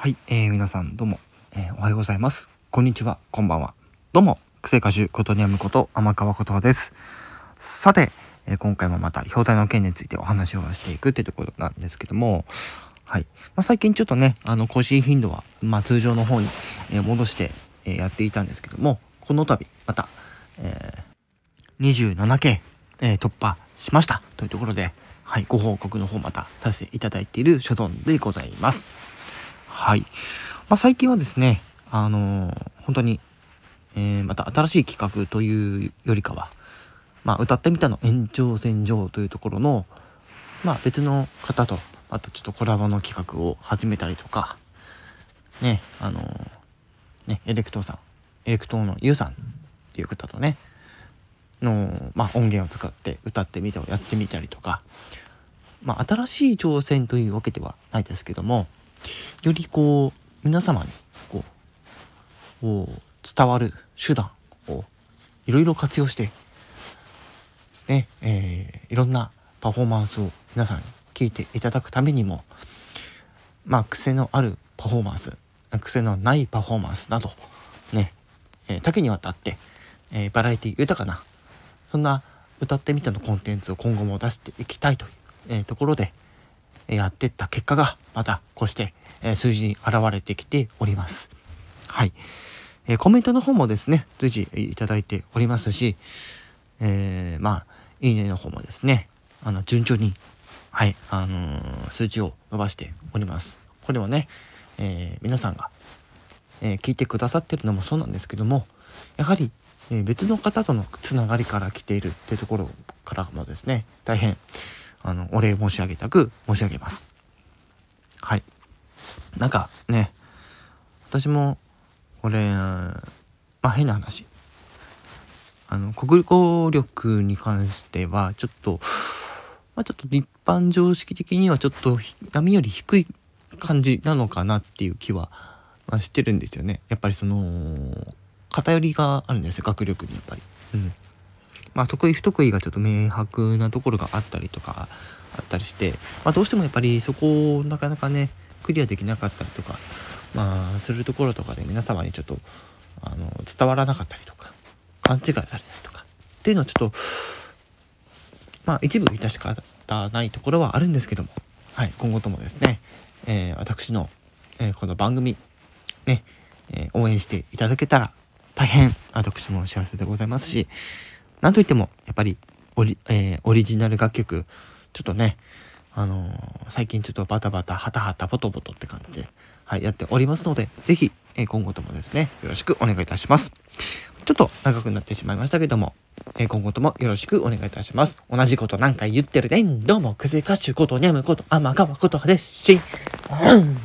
はい、えー、皆さんどうも、えー、おはようございます。こんにちは、こんばんは。どうも、癖歌手ことにゃむこと天川ことはです。さて、えー、今回もまた表題の件についてお話をしていくっていうところなんですけども、はい。まあ、最近ちょっとね、あの、更新頻度は、まあ、通常の方に、え戻して、えやっていたんですけども、この度、また、えー、27K、え突破しましたというところで、はい、ご報告の方またさせていただいている所存でございます。はい。まあ、最近はですね、あのー、本当に、えー、また新しい企画というよりかは、まあ、歌ってみたの延長線上というところの、まあ、別の方と、またちょっとコラボの企画を始めたりとか、ね、あのー、ね、エレクトーさん、エレクトーのユウさんっていう方とね、の、まあ、音源を使って歌ってみてをやってみたりとか、まあ、新しい挑戦というわけではないですけども、よりこう皆様にこう伝わる手段をいろいろ活用してですね、えー、いろんなパフォーマンスを皆さんに聞いていただくためにもまあ癖のあるパフォーマンス癖のないパフォーマンスなどね、えー、多岐にわたって、えー、バラエティ豊かなそんな歌ってみたのコンテンツを今後も出していきたいという、えー、ところで、やってった結果がまたこうして、え数字に現れてきております。はい。えコメントの方もですね、随時いただいておりますし、えー、まあ、いいねの方もですね、あの、順調に、はい、あのー、数値を伸ばしております。これはね、えー、皆さんが、え聞いてくださってるのもそうなんですけども、やはり、え別の方とのつながりから来ているっていうところからもですね、大変、あの、お礼申し上げたく申し上げます。はい。なんかね、私も、これ、まあ変な話。あの、国語力に関しては、ちょっと、まあちょっと一般常識的にはちょっと波より低い感じなのかなっていう気は、まあ、してるんですよね。やっぱりその、偏りがあるんですよ、学力にやっぱり。うん。まあ、得意不得意がちょっと明白なところがあったりとかあったりして、まあ、どうしてもやっぱりそこをなかなかねクリアできなかったりとか、まあ、するところとかで皆様にちょっとあの伝わらなかったりとか勘違いされたりとかっていうのはちょっとまあ一部致し方ないところはあるんですけども、はい、今後ともですね、えー、私の、えー、この番組ね、えー、応援していただけたら大変私も幸せでございますし、なんといっても、やっぱりオリ、えー、オリジナル楽曲、ちょっとね、あのー、最近ちょっとバタバタ、ハタハタ、ボトボトって感じで、はい、やっておりますので、ぜひ、えー、今後ともですね、よろしくお願いいたします。ちょっと長くなってしまいましたけども、えー、今後ともよろしくお願いいたします。同じこと何回言ってるね。どうも、クゼ歌手こと、ニャムこと、天川ことはですし、うん